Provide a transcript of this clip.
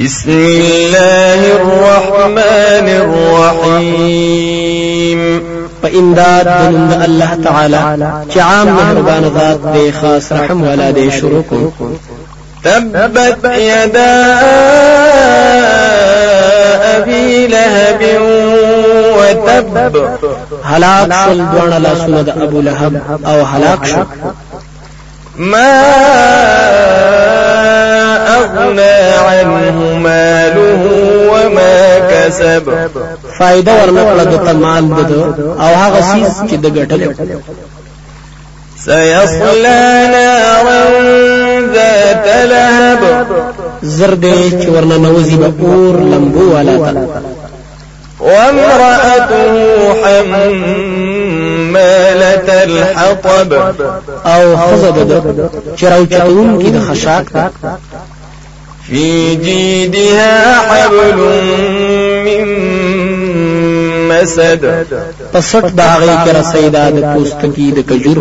بسم الله الرحمن الرحيم. فإمداد دنم الله تعالى چعام مهربان ذات دي خاص رحم ولا دي شروكم تبت يدا أبي لهب وتب هلاك شل دوان لا سند أبو لهب أو هلاك شل ما أغنى عنه ماله وما كسب. فائدہ ورنکړه د تمال د او هغه سیس چې د ګټل سيصلى نارا ذات لهب. زرد چې ورنه نوزي به اور لمبو والا تا وامرأته حمالة الحطب. او خزد چراو چتون کی د خشاک في جيدها حبل من مسد. پسټ باغې کې رسیدا د پوستکی د کجور